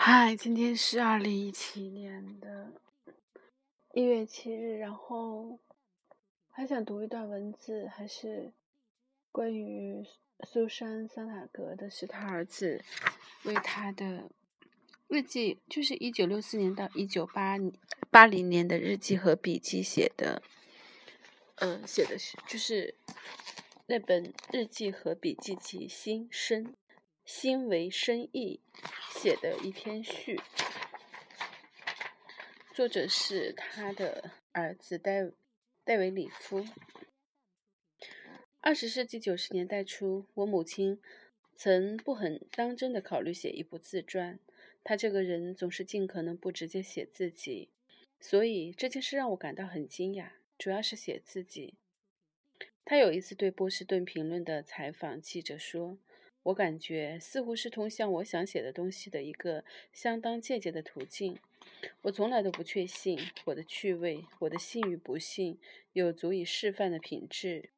嗨，今天是二零一七年的一月七日，然后还想读一段文字，还是关于苏珊·桑塔格的，是他儿子为他的日记，就是一九六四年到一九八八零年的日记和笔记写的，嗯，写的是就是那本日记和笔记集《心生》。心为深意写的一篇序，作者是他的儿子戴戴维里夫。二十世纪九十年代初，我母亲曾不很当真的考虑写一部自传。她这个人总是尽可能不直接写自己，所以这件事让我感到很惊讶。主要是写自己。他有一次对波士顿评论的采访记者说。我感觉似乎是通向我想写的东西的一个相当间接的途径。我从来都不确信我的趣味，我的信与不信有足以示范的品质。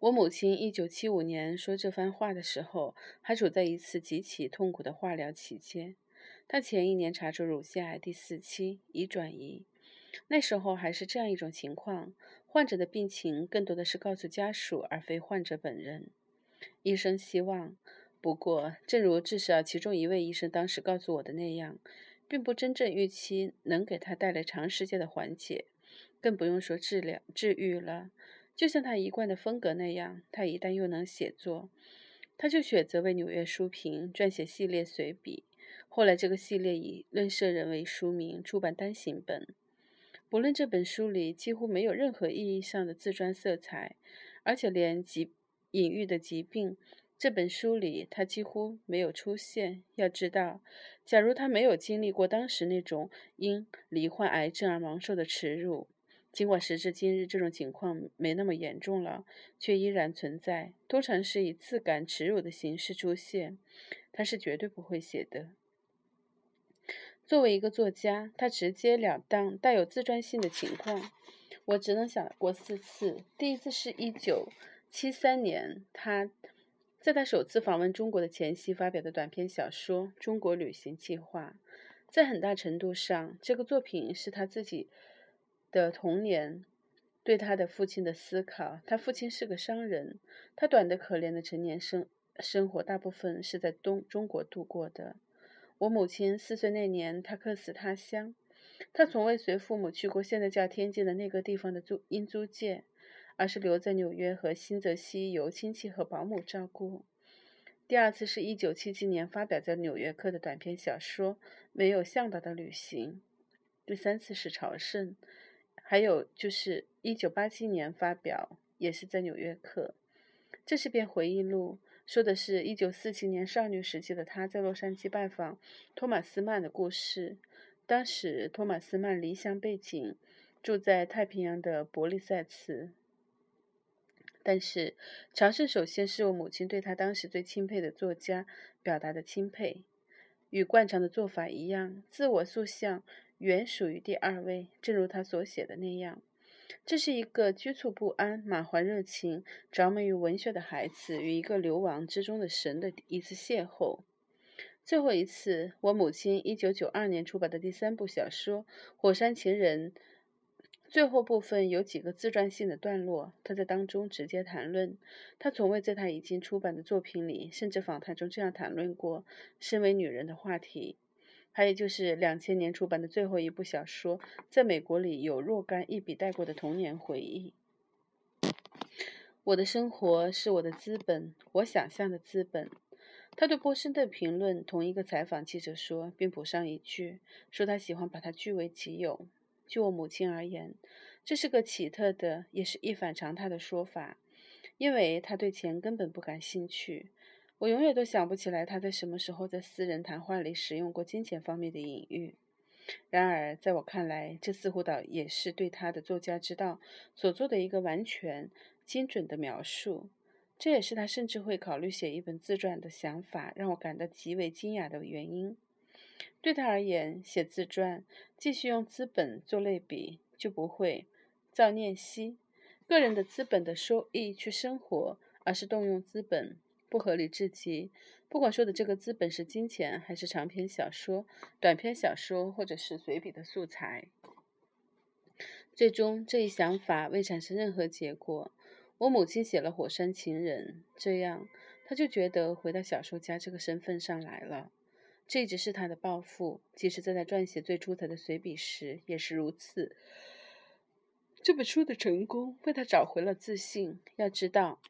我母亲一九七五年说这番话的时候，还处在一次极其痛苦的化疗期间。她前一年查出乳腺癌第四期，已转移。那时候还是这样一种情况：患者的病情更多的是告诉家属，而非患者本人。医生希望，不过，正如至少其中一位医生当时告诉我的那样，并不真正预期能给他带来长时间的缓解，更不用说治疗、治愈了。就像他一贯的风格那样，他一旦又能写作，他就选择为《纽约书评》撰写系列随笔。后来，这个系列以《论社人》为书名出版单行本。不论这本书里几乎没有任何意义上的自传色彩，而且连几。隐喻的疾病，这本书里他几乎没有出现。要知道，假如他没有经历过当时那种因罹患癌症而蒙受的耻辱，尽管时至今日这种情况没那么严重了，却依然存在，通常是以自感耻辱的形式出现，他是绝对不会写的。作为一个作家，他直截了当、带有自传性的情况，我只能想过四次。第一次是一九。七三年，他在他首次访问中国的前夕发表的短篇小说《中国旅行计划》，在很大程度上，这个作品是他自己的童年对他的父亲的思考。他父亲是个商人，他短的可怜的成年生生活大部分是在东中国度过的。我母亲四岁那年，他客死他乡，他从未随父母去过现在叫天津的那个地方的租英租界。而是留在纽约和新泽西由亲戚和保姆照顾。第二次是一九七七年发表在《纽约客》的短篇小说《没有向导的旅行》。第三次是朝圣，还有就是一九八七年发表，也是在《纽约客》。这是篇回忆录，说的是一九四七年少女时期的她在洛杉矶拜访托马斯曼的故事。当时托马斯曼离乡背井，住在太平洋的伯利塞茨。但是，朝圣首先是我母亲对他当时最钦佩的作家表达的钦佩，与惯常的做法一样，自我塑像原属于第二位，正如他所写的那样。这是一个局促不安、满怀热情、着迷于文学的孩子与一个流亡之中的神的一次邂逅。最后一次，我母亲一九九二年出版的第三部小说《火山情人》。最后部分有几个自传性的段落，他在当中直接谈论。他从未在他已经出版的作品里，甚至访谈中这样谈论过身为女人的话题。还有就是两千年出版的最后一部小说，在美国里有若干一笔带过的童年回忆。我的生活是我的资本，我想象的资本。他对波士顿评论同一个采访记者说，并补上一句，说他喜欢把它据为己有。就我母亲而言，这是个奇特的，也是一反常态的说法，因为她对钱根本不感兴趣。我永远都想不起来她在什么时候在私人谈话里使用过金钱方面的隐喻。然而，在我看来，这似乎倒也是对她的作家之道所做的一个完全精准的描述。这也是他甚至会考虑写一本自传的想法，让我感到极为惊讶的原因。对他而言，写自传继续用资本做类比，就不会造念息个人的资本的收益去生活，而是动用资本不合理至极，不管说的这个资本是金钱，还是长篇小说、短篇小说，或者是随笔的素材。最终，这一想法未产生任何结果。我母亲写了《火山情人》，这样他就觉得回到小说家这个身份上来了。这一直是他的抱负，即使在他撰写最出彩的随笔时也是如此。这本书的成功为他找回了自信。要知道，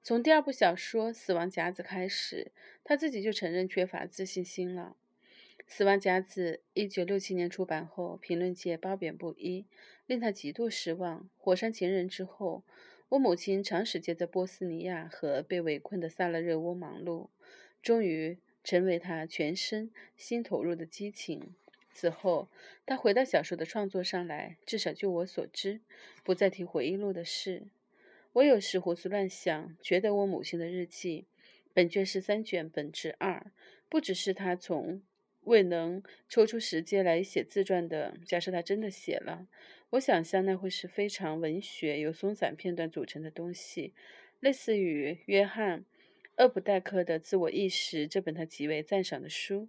从第二部小说《死亡夹子》开始，他自己就承认缺乏自信心了。《死亡夹子》一九六七年出版后，评论界褒贬不一，令他极度失望。《火山情人》之后。我母亲长时间在波斯尼亚和被围困的萨勒热窝忙碌，终于成为他全身心投入的激情。此后，他回到小说的创作上来，至少就我所知，不再提回忆录的事。我有时胡思乱想，觉得我母亲的日记，本卷是三卷，本之二，不只是他从未能抽出时间来写自传的。假设他真的写了。我想象那会是非常文学、由松散片段组成的东西，类似于约翰·厄普代克的《自我意识》这本他极为赞赏的书，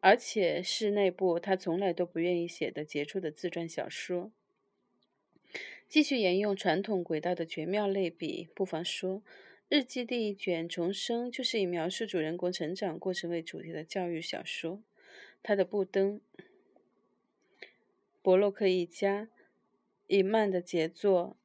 而且是那部他从来都不愿意写的杰出的自传小说。继续沿用传统轨道的绝妙类比，不妨说，日记第一卷《重生》就是以描述主人公成长过程为主题的教育小说。他的布登·伯洛克一家。以曼的杰作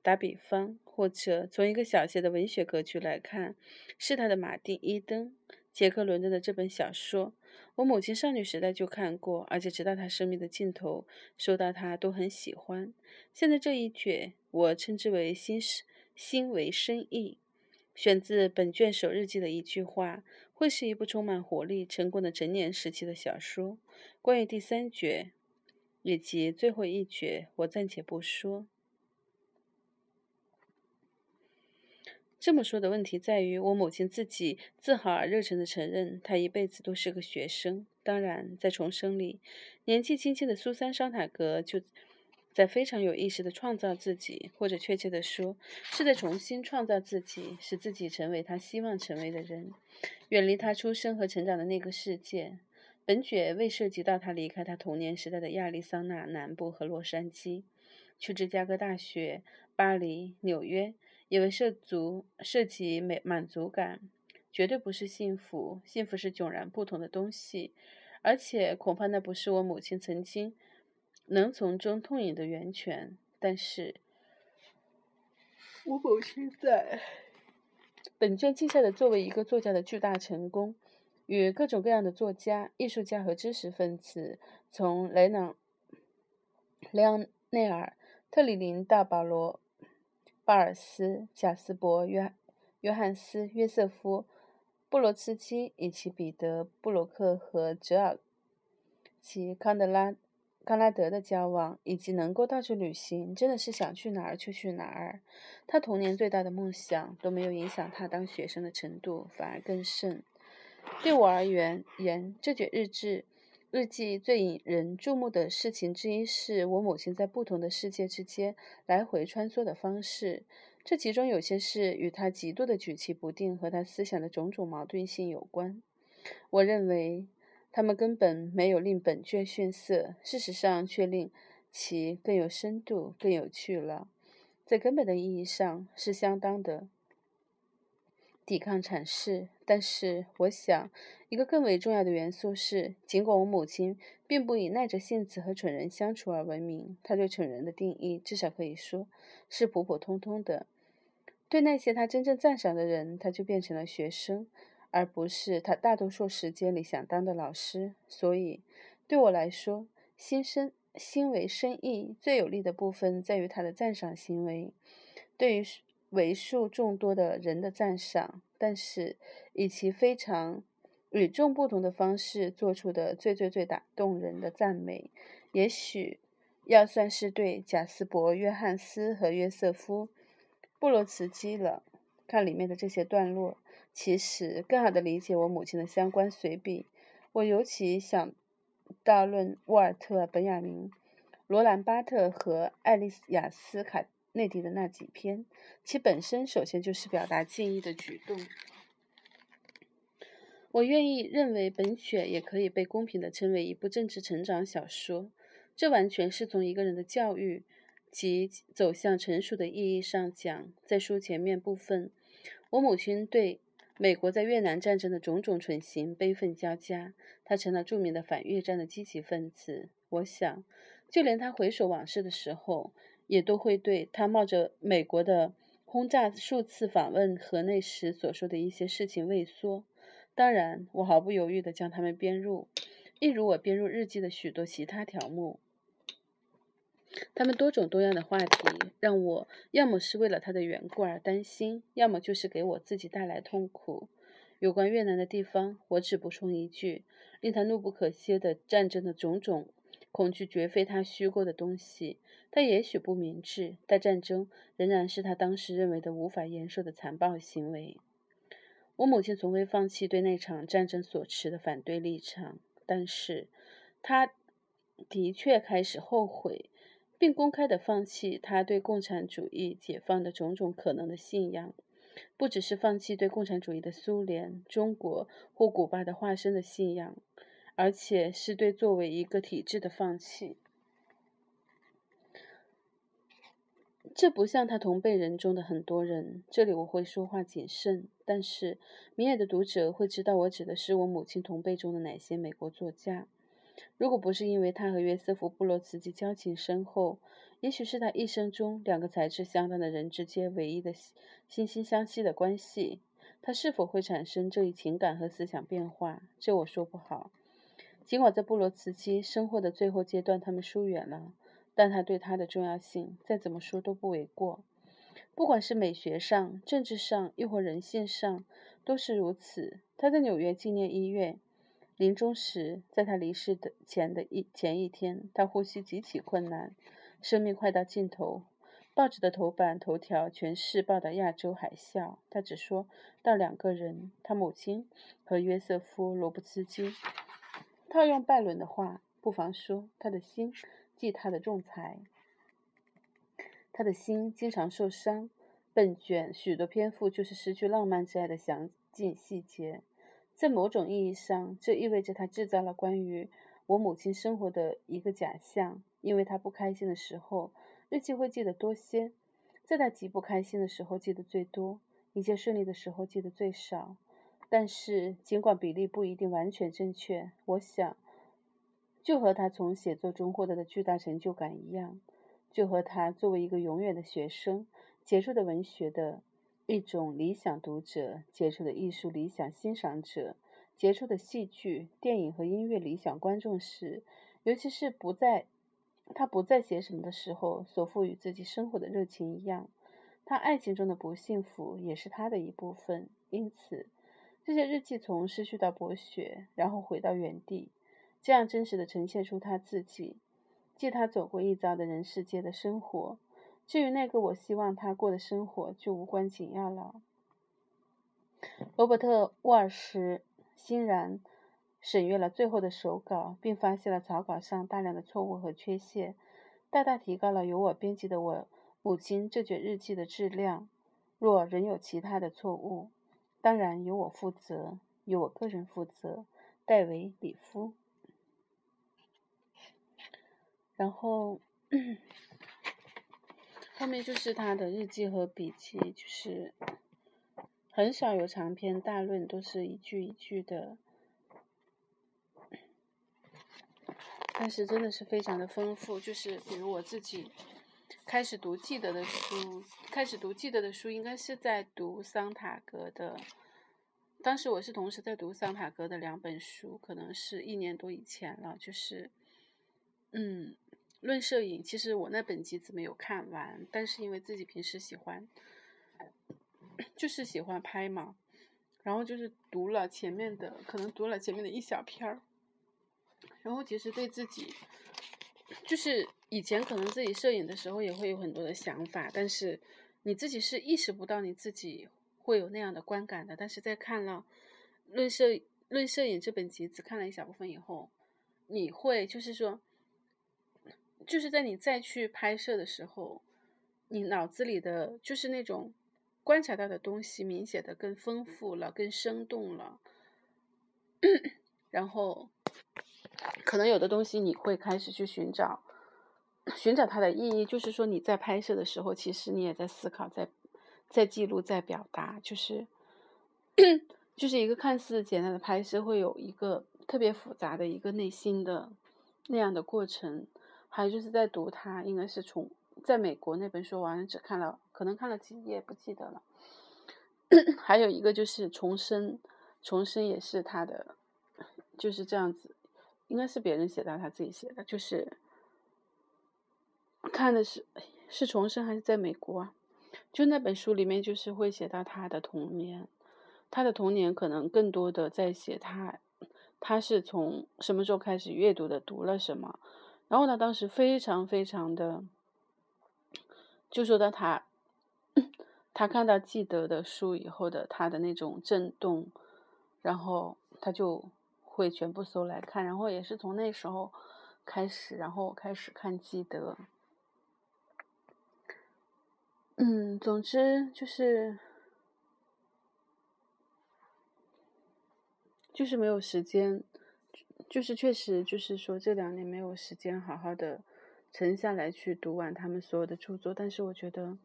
打比方，或者从一个小些的文学格局来看，是他的马丁·伊登、杰克·伦敦的这本小说。我母亲少女时代就看过，而且直到她生命的尽头，收到它都很喜欢。现在这一卷，我称之为“心心为深意”，选自本卷首日记的一句话，会是一部充满活力、成功的成年时期的小说。关于第三卷。以及最后一卷，我暂且不说。这么说的问题在于，我母亲自己自豪而热诚地承认，她一辈子都是个学生。当然，在重生里，年纪轻轻的苏珊·桑塔格就在非常有意识地创造自己，或者确切地说，是在重新创造自己，使自己成为她希望成为的人，远离她出生和成长的那个世界。本卷未涉及到他离开他童年时代的亚利桑那南部和洛杉矶，去芝加哥大学、巴黎、纽约，也未涉足涉及美满足感，绝对不是幸福。幸福是迥然不同的东西，而且恐怕那不是我母亲曾经能从中痛饮的源泉。但是，我母亲在本卷记下的作为一个作家的巨大成功。与各种各样的作家、艺术家和知识分子，从雷朗、莱昂内尔、特里林大保罗、巴尔斯、贾斯伯、约约翰斯、约瑟夫、布罗茨基以及彼得·布鲁克和泽尔奇康德拉康拉德的交往，以及能够到处旅行，真的是想去哪儿就去哪儿。他童年最大的梦想都没有影响他当学生的程度，反而更甚。对我而言，言这卷日志日记最引人注目的事情之一，是我母亲在不同的世界之间来回穿梭的方式。这其中有些事与她极度的举棋不定和她思想的种种矛盾性有关。我认为，他们根本没有令本卷逊色，事实上却令其更有深度、更有趣了。在根本的意义上，是相当的。抵抗阐释，但是我想，一个更为重要的元素是，尽管我母亲并不以耐着性子和蠢人相处而闻名，她对蠢人的定义至少可以说是普普通通的。对那些她真正赞赏的人，她就变成了学生，而不是她大多数时间里想当的老师。所以，对我来说，心生心为生意最有力的部分在于他的赞赏行为。对于。为数众多的人的赞赏，但是以其非常与众不同的方式做出的最最最打动人的赞美，也许要算是对贾斯伯·约翰斯和约瑟夫·布罗茨基了。看里面的这些段落，其实更好的理解我母亲的相关随笔。我尤其想到论沃尔特·本雅明、罗兰·巴特和爱丽丝·雅斯·卡。内地的那几篇，其本身首先就是表达敬意的举动。我愿意认为本雪也可以被公平地称为一部政治成长小说。这完全是从一个人的教育及走向成熟的意义上讲。在书前面部分，我母亲对美国在越南战争的种种蠢行悲愤交加，她成了著名的反越战的积极分子。我想，就连她回首往事的时候，也都会对他冒着美国的轰炸数次访问河内时所说的一些事情畏缩。当然，我毫不犹豫地将它们编入，一如我编入日记的许多其他条目。他们多种多样的话题，让我要么是为了他的缘故而担心，要么就是给我自己带来痛苦。有关越南的地方，我只补充一句：令他怒不可遏的战争的种种恐惧，绝非他虚构的东西。他也许不明智，但战争仍然是他当时认为的无法言说的残暴行为。我母亲从未放弃对那场战争所持的反对立场，但是，他的确开始后悔。并公开地放弃他对共产主义解放的种种可能的信仰，不只是放弃对共产主义的苏联、中国或古巴的化身的信仰，而且是对作为一个体制的放弃。这不像他同辈人中的很多人。这里我会说话谨慎，但是明眼的读者会知道我指的是我母亲同辈中的哪些美国作家。如果不是因为他和约瑟夫·布罗茨基交情深厚，也许是他一生中两个才智相当的人之间唯一的惺惺相惜的关系，他是否会产生这一情感和思想变化，这我说不好。尽管在布罗茨基生活的最后阶段，他们疏远了，但他对他的重要性再怎么说都不为过。不管是美学上、政治上，亦或人性上，都是如此。他在纽约纪念医院。临终时，在他离世的前的一前一天，他呼吸极其困难，生命快到尽头。报纸的头版头条全是报道亚洲海啸。他只说到两个人：他母亲和约瑟夫·罗布茨基。套用拜伦的话，不妨说他的心记他的仲裁。他的心经常受伤。本卷许多篇幅就是失去浪漫之爱的详尽细节。在某种意义上，这意味着他制造了关于我母亲生活的一个假象。因为他不开心的时候，日记会记得多些；在他极不开心的时候，记得最多；一切顺利的时候，记得最少。但是，尽管比例不一定完全正确，我想，就和他从写作中获得的巨大成就感一样，就和他作为一个永远的学生、杰出的文学的。一种理想读者、杰出的艺术理想欣赏者、杰出的戏剧、电影和音乐理想观众时，尤其是不在他不再写什么的时候，所赋予自己生活的热情一样。他爱情中的不幸福也是他的一部分。因此，这些日记从失去到博学，然后回到原地，这样真实的呈现出他自己，即他走过一遭的人世间的生活。至于那个我希望他过的生活，就无关紧要了。罗伯特·沃尔什欣然审阅了最后的手稿，并发现了草稿上大量的错误和缺陷，大大提高了由我编辑的我母亲这卷日记的质量。若仍有其他的错误，当然由我负责，由我个人负责。戴维·里夫。然后。后面就是他的日记和笔记，就是很少有长篇大论，都是一句一句的，但是真的是非常的丰富。就是比如我自己开始读记得的书，开始读记得的书，应该是在读桑塔格的。当时我是同时在读桑塔格的两本书，可能是一年多以前了。就是，嗯。论摄影，其实我那本集子没有看完，但是因为自己平时喜欢，就是喜欢拍嘛，然后就是读了前面的，可能读了前面的一小篇儿，然后其实对自己，就是以前可能自己摄影的时候也会有很多的想法，但是你自己是意识不到你自己会有那样的观感的，但是在看了《论摄论摄影》这本集子看了一小部分以后，你会就是说。就是在你再去拍摄的时候，你脑子里的就是那种观察到的东西，明显的更丰富了，更生动了。然后可能有的东西你会开始去寻找，寻找它的意义，就是说你在拍摄的时候，其实你也在思考，在在记录，在表达，就是 就是一个看似简单的拍摄，会有一个特别复杂的一个内心的那样的过程。还有就是在读它，应该是从在美国那本书，完了只看了，可能看了几页，不记得了。还有一个就是重生，重生也是他的，就是这样子，应该是别人写的，他自己写的，就是看的是是重生还是在美国啊？就那本书里面就是会写到他的童年，他的童年可能更多的在写他，他是从什么时候开始阅读的，读了什么。然后呢，当时非常非常的，就说到他，他看到记得的书以后的他的那种震动，然后他就会全部搜来看，然后也是从那时候开始，然后开始看记得，嗯，总之就是就是没有时间。就是确实，就是说这两年没有时间好好的沉下来去读完他们所有的著作。但是我觉得，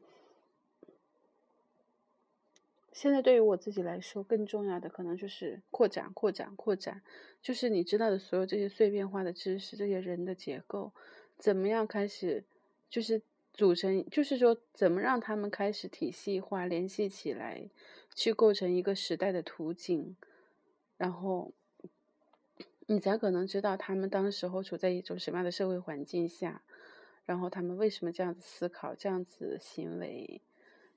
现在对于我自己来说，更重要的可能就是扩展、扩展、扩展。就是你知道的所有这些碎片化的知识，这些人的结构，怎么样开始，就是组成，就是说怎么让他们开始体系化、联系起来，去构成一个时代的图景，然后。你才可能知道他们当时候处在一种什么样的社会环境下，然后他们为什么这样子思考、这样子行为，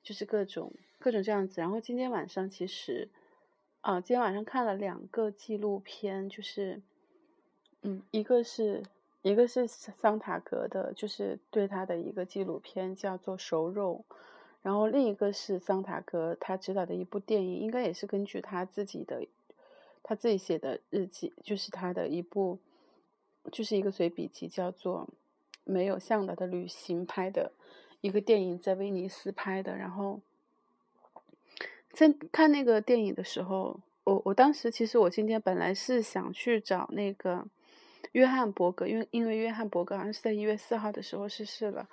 就是各种各种这样子。然后今天晚上其实，啊，今天晚上看了两个纪录片，就是，嗯，一个是一个是桑塔格的，就是对他的一个纪录片叫做《熟肉》，然后另一个是桑塔格他执导的一部电影，应该也是根据他自己的。他自己写的日记，就是他的一部，就是一个随笔集，叫做《没有向导的旅行》拍的一个电影，在威尼斯拍的。然后在看那个电影的时候，我我当时其实我今天本来是想去找那个约翰伯格，因为因为约翰伯格好像是在一月四号的时候逝世了，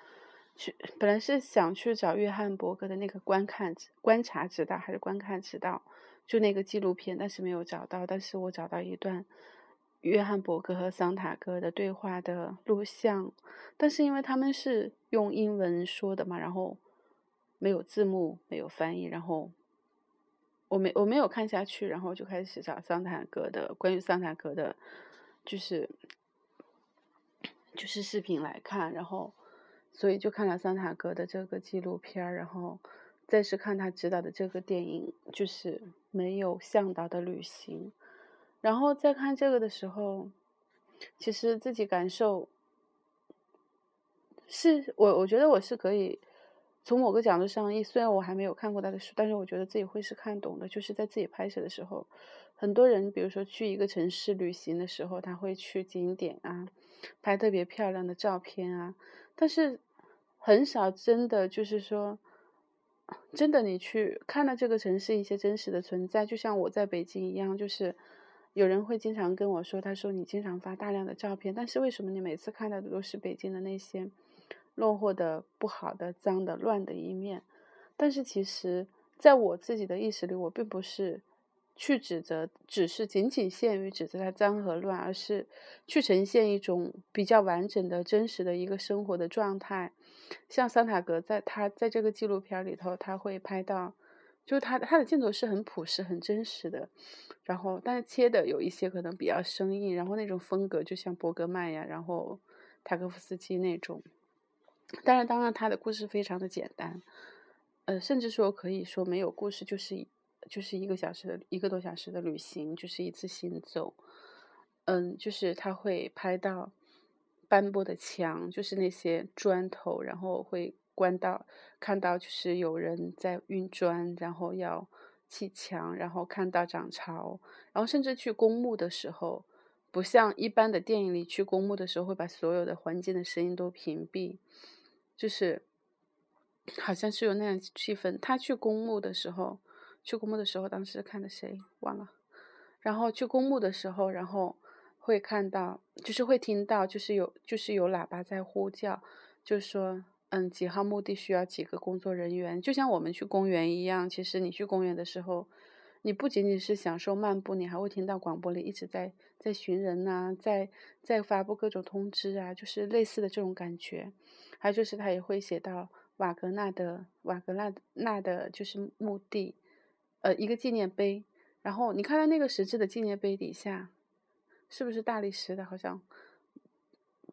去本来是想去找约翰伯格的那个观看观察指导还是观看指导。就那个纪录片，但是没有找到。但是我找到一段约翰伯格和桑塔格的对话的录像，但是因为他们是用英文说的嘛，然后没有字幕，没有翻译，然后我没我没有看下去，然后就开始找桑塔格的关于桑塔格的，就是就是视频来看，然后所以就看了桑塔格的这个纪录片，然后。再是看他指导的这个电影，就是没有向导的旅行。然后再看这个的时候，其实自己感受是我，我觉得我是可以从某个角度上，虽然我还没有看过他的书，但是我觉得自己会是看懂的。就是在自己拍摄的时候，很多人比如说去一个城市旅行的时候，他会去景点啊，拍特别漂亮的照片啊，但是很少真的就是说。真的，你去看到这个城市一些真实的存在，就像我在北京一样，就是有人会经常跟我说，他说你经常发大量的照片，但是为什么你每次看到的都是北京的那些落后的、不好的、脏的、乱的一面？但是其实，在我自己的意识里，我并不是去指责，只是仅仅限于指责它脏和乱，而是去呈现一种比较完整的真实的一个生活的状态。像桑塔格在他在这个纪录片里头，他会拍到，就是他他的镜头是很朴实、很真实的，然后但是切的有一些可能比较生硬，然后那种风格就像伯格曼呀，然后塔科夫斯基那种。但是当然他的故事非常的简单，呃，甚至说可以说没有故事，就是就是一个小时的一个多小时的旅行，就是一次行走，嗯，就是他会拍到。斑驳的墙就是那些砖头，然后会关到看到就是有人在运砖，然后要砌墙，然后看到涨潮，然后甚至去公墓的时候，不像一般的电影里去公墓的时候会把所有的环境的声音都屏蔽，就是好像是有那样气氛。他去公墓的时候，去公墓的时候，当时看的谁忘了？然后去公墓的时候，然后会看到，就是会听到，就是有就是有喇叭在呼叫，就说，嗯，几号墓地需要几个工作人员，就像我们去公园一样。其实你去公园的时候，你不仅仅是享受漫步，你还会听到广播里一直在在寻人呐，在在发布各种通知啊，就是类似的这种感觉。还有就是他也会写到瓦格纳的瓦格纳纳的就是墓地，呃，一个纪念碑。然后你看到那个石质的纪念碑底下，是不是大理石的？好像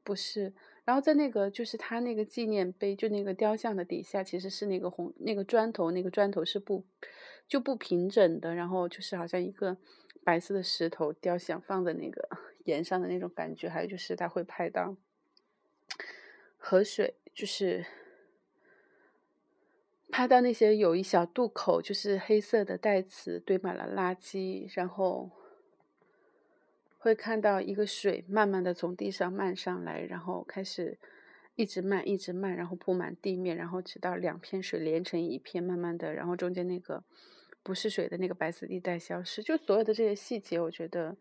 不是。然后在那个就是他那个纪念碑，就那个雕像的底下，其实是那个红那个砖头，那个砖头是不就不平整的。然后就是好像一个白色的石头雕像放在那个 岩上的那种感觉。还有就是他会拍到河水，就是拍到那些有一小渡口，就是黑色的袋子堆满了垃圾，然后。会看到一个水慢慢的从地上漫上来，然后开始一直漫，一直漫，然后铺满地面，然后直到两片水连成一片，慢慢的，然后中间那个不是水的那个白色地带消失。就所有的这些细节，我觉得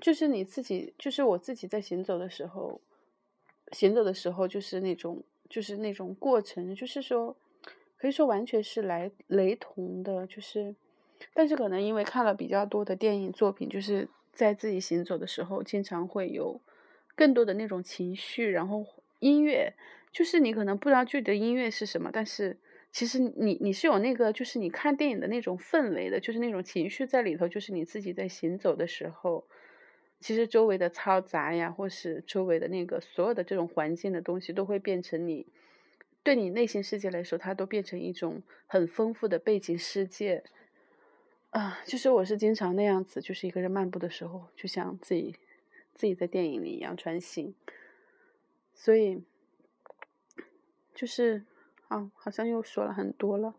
就是你自己，就是我自己在行走的时候，行走的时候就是那种，就是那种过程，就是说可以说完全是来雷同的，就是，但是可能因为看了比较多的电影作品，就是。在自己行走的时候，经常会有更多的那种情绪，然后音乐就是你可能不知道具体的音乐是什么，但是其实你你是有那个就是你看电影的那种氛围的，就是那种情绪在里头，就是你自己在行走的时候，其实周围的嘈杂呀，或是周围的那个所有的这种环境的东西，都会变成你对你内心世界来说，它都变成一种很丰富的背景世界。啊，就是我是经常那样子，就是一个人漫步的时候，就像自己自己在电影里一样穿行。所以，就是啊，好像又说了很多了。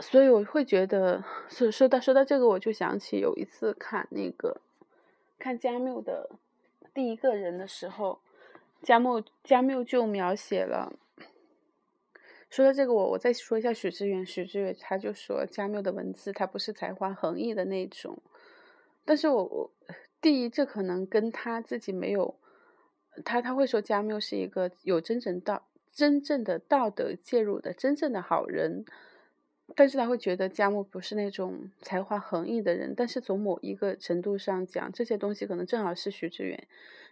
所以我会觉得，说说到说到这个，我就想起有一次看那个看加缪的第一个人的时候，加缪加缪就描写了。说到这个，我我再说一下许知远。许知远他就说，加缪的文字他不是才华横溢的那种，但是我我第一，这可能跟他自己没有，他他会说加缪是一个有真正道真正的道德介入的真正的好人，但是他会觉得加缪不是那种才华横溢的人。但是从某一个程度上讲，这些东西可能正好是许知远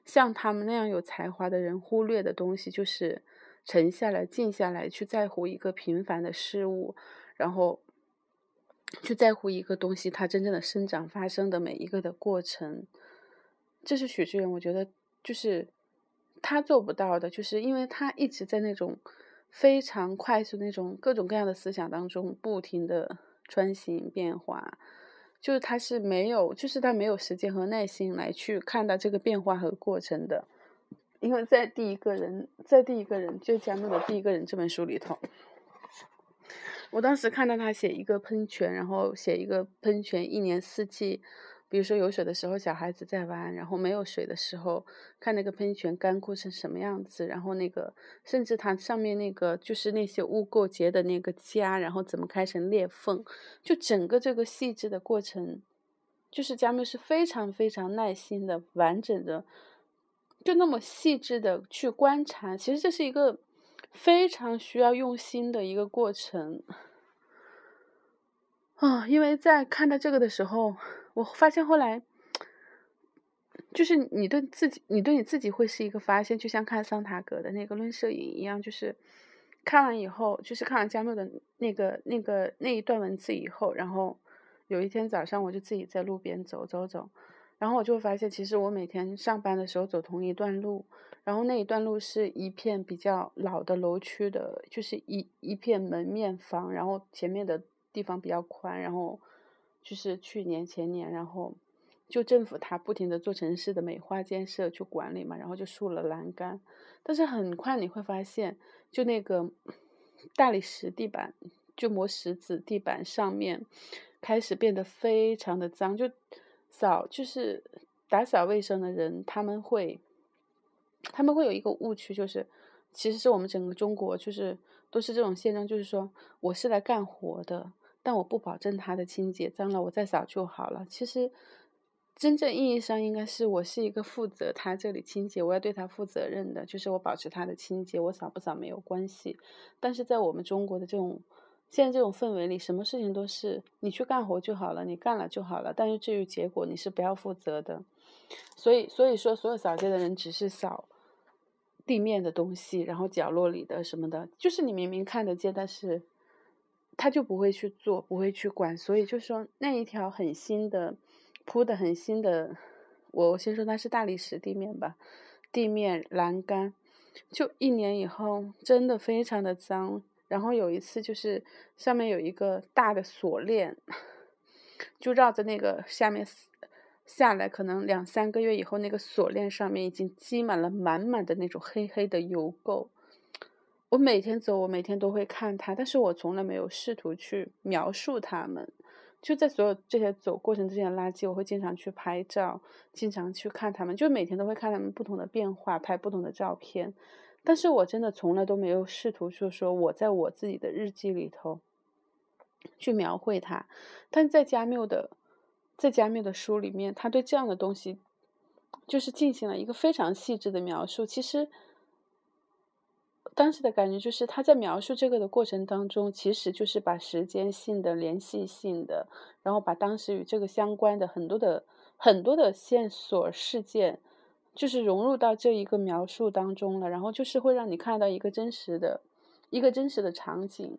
像他们那样有才华的人忽略的东西，就是。沉下来，静下来，去在乎一个平凡的事物，然后去在乎一个东西它真正的生长发生的每一个的过程，这是许志远，我觉得就是他做不到的，就是因为他一直在那种非常快速那种各种各样的思想当中不停的穿行变化，就是他是没有，就是他没有时间和耐心来去看到这个变化和过程的。因为在第一个人，在第一个人就加缪的第一个人这本书里头，我当时看到他写一个喷泉，然后写一个喷泉一年四季，比如说有水的时候小孩子在玩，然后没有水的时候看那个喷泉干枯成什么样子，然后那个甚至它上面那个就是那些污垢结的那个痂，然后怎么开成裂缝，就整个这个细致的过程，就是加缪是非常非常耐心的完整的。就那么细致的去观察，其实这是一个非常需要用心的一个过程啊！因为在看到这个的时候，我发现后来，就是你对自己，你对你自己会是一个发现，就像看桑塔格的那个论摄影一样，就是看完以后，就是看完加缪的那个那个那一段文字以后，然后有一天早上，我就自己在路边走走走。然后我就发现，其实我每天上班的时候走同一段路，然后那一段路是一片比较老的楼区的，就是一一片门面房，然后前面的地方比较宽，然后就是去年前年，然后就政府它不停的做城市的美化建设去管理嘛，然后就竖了栏杆，但是很快你会发现，就那个大理石地板，就磨石子地板上面开始变得非常的脏，就。扫就是打扫卫生的人，他们会，他们会有一个误区，就是其实是我们整个中国就是都是这种现状，就是说我是来干活的，但我不保证它的清洁，脏了我再扫就好了。其实，真正意义上应该是我是一个负责他这里清洁，我要对他负责任的，就是我保持它的清洁，我扫不扫没有关系。但是在我们中国的这种现在这种氛围里，什么事情都是你去干活就好了，你干了就好了，但是至于结果你是不要负责的。所以，所以说所有扫街的人只是扫地面的东西，然后角落里的什么的，就是你明明看得见，但是。他就不会去做，不会去管，所以就说那一条很新的铺的很新的，我我先说它是大理石地面吧，地面栏杆，就一年以后真的非常的脏。然后有一次就是上面有一个大的锁链，就绕着那个下面下来，可能两三个月以后，那个锁链上面已经积满了满满的那种黑黑的油垢。我每天走，我每天都会看它，但是我从来没有试图去描述它们。就在所有这些走过程之间的垃圾，我会经常去拍照，经常去看它们，就每天都会看它们不同的变化，拍不同的照片。但是我真的从来都没有试图说说我在我自己的日记里头去描绘它。但在加缪的在加缪的书里面，他对这样的东西就是进行了一个非常细致的描述。其实。当时的感觉就是，他在描述这个的过程当中，其实就是把时间性的、联系性的，然后把当时与这个相关的很多的、很多的线索事件，就是融入到这一个描述当中了。然后就是会让你看到一个真实的、一个真实的场景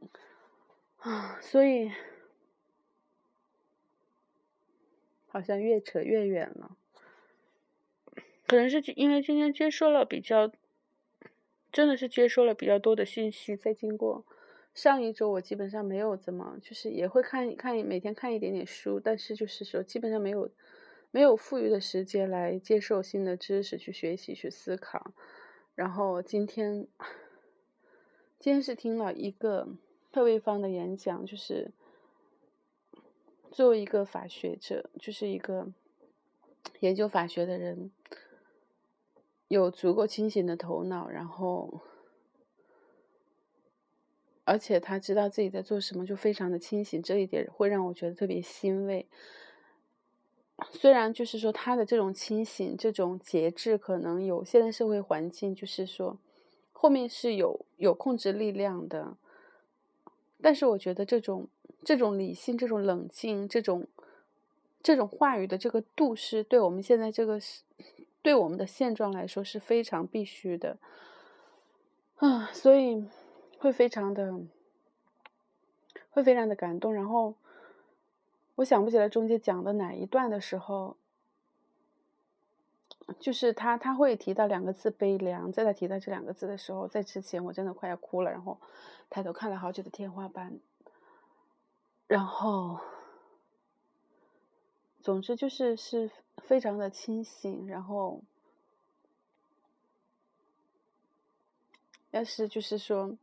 啊，所以好像越扯越远了。可能是因为今天接收了比较。真的是接收了比较多的信息，在经过上一周，我基本上没有怎么，就是也会看看每天看一点点书，但是就是说基本上没有没有富裕的时间来接受新的知识，去学习，去思考。然后今天今天是听了一个特卫方的演讲，就是作为一个法学者，就是一个研究法学的人。有足够清醒的头脑，然后，而且他知道自己在做什么，就非常的清醒。这一点会让我觉得特别欣慰。虽然就是说他的这种清醒、这种节制，可能有现在社会环境就是说后面是有有控制力量的，但是我觉得这种这种理性、这种冷静、这种这种话语的这个度，是对我们现在这个。对我们的现状来说是非常必须的，啊，所以会非常的，会非常的感动。然后我想不起来中间讲的哪一段的时候，就是他他会提到两个字“悲凉”。在他提到这两个字的时候，在之前我真的快要哭了，然后抬头看了好久的天花板，然后。总之就是是非常的清醒，然后，要是就是说，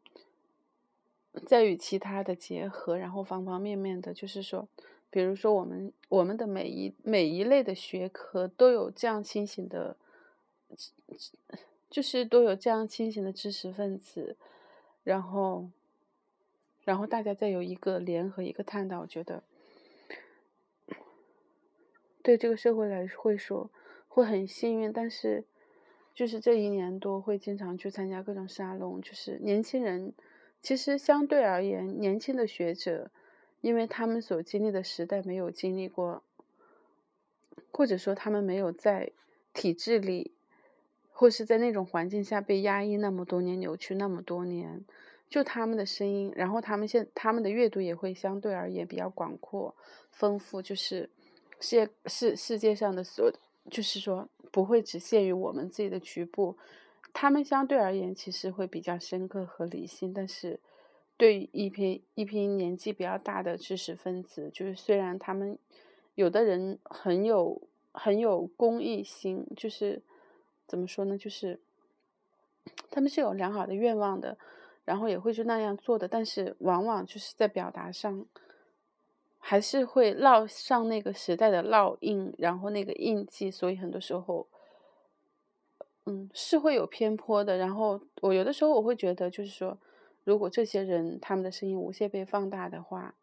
在与其他的结合，然后方方面面的，就是说，比如说我们我们的每一每一类的学科都有这样清醒的，就是都有这样清醒的知识分子，然后，然后大家再有一个联合一个探讨，我觉得。对这个社会来会说会很幸运，但是就是这一年多会经常去参加各种沙龙，就是年轻人其实相对而言，年轻的学者，因为他们所经历的时代没有经历过，或者说他们没有在体制里或是在那种环境下被压抑那么多年、扭曲那么多年，就他们的声音，然后他们现他们的阅读也会相对而言比较广阔、丰富，就是。世界世世界上的所，就是说不会只限于我们自己的局部，他们相对而言其实会比较深刻和理性，但是对一批一批年纪比较大的知识分子，就是虽然他们有的人很有很有公益心，就是怎么说呢，就是他们是有良好的愿望的，然后也会去那样做的，但是往往就是在表达上。还是会烙上那个时代的烙印，然后那个印记，所以很多时候，嗯，是会有偏颇的。然后我有的时候我会觉得，就是说，如果这些人他们的声音无限被放大的话，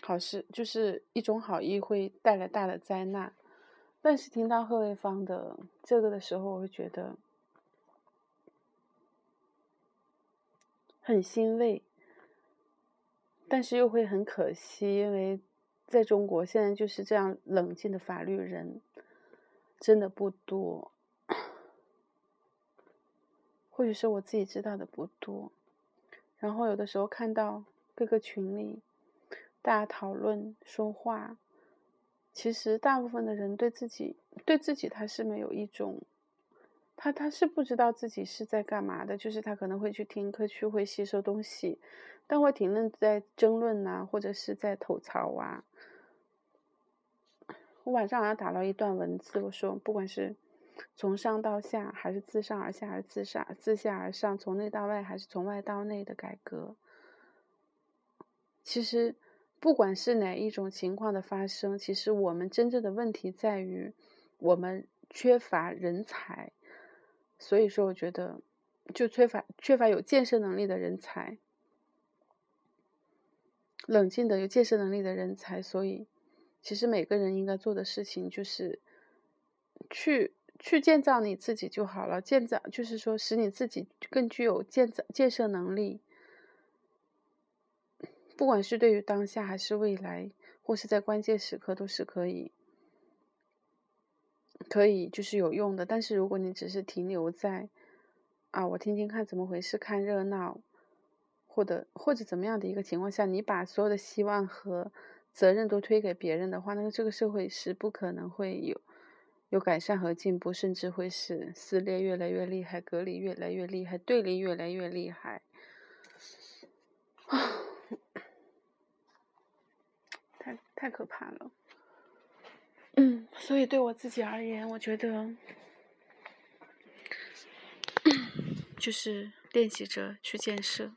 好事就是一种好意会带来大的灾难。但是听到贺卫方的这个的时候，我会觉得很欣慰，但是又会很可惜，因为在中国现在就是这样冷静的法律人真的不多，或许是我自己知道的不多。然后有的时候看到各个群里大家讨论说话。其实大部分的人对自己，对自己他是没有一种，他他是不知道自己是在干嘛的，就是他可能会去听课去会吸收东西，但会停论在争论呐，或者是在吐槽啊。我晚上好像打了一段文字，我说不管是从上到下，还是自上而下，还是自上自下而上，从内到外，还是从外到内的改革，其实。不管是哪一种情况的发生，其实我们真正的问题在于我们缺乏人才。所以说，我觉得就缺乏缺乏有建设能力的人才，冷静的有建设能力的人才。所以，其实每个人应该做的事情就是去去建造你自己就好了。建造就是说，使你自己更具有建造建设能力。不管是对于当下还是未来，或是在关键时刻，都是可以，可以就是有用的。但是如果你只是停留在，啊，我听听看怎么回事，看热闹，或者或者怎么样的一个情况下，你把所有的希望和责任都推给别人的话，那么这个社会是不可能会有有改善和进步，甚至会是撕裂越来越厉害，隔离越来越厉害，对立越来越厉害。啊。太可怕了，嗯，所以对我自己而言，我觉得就是练习着去建设。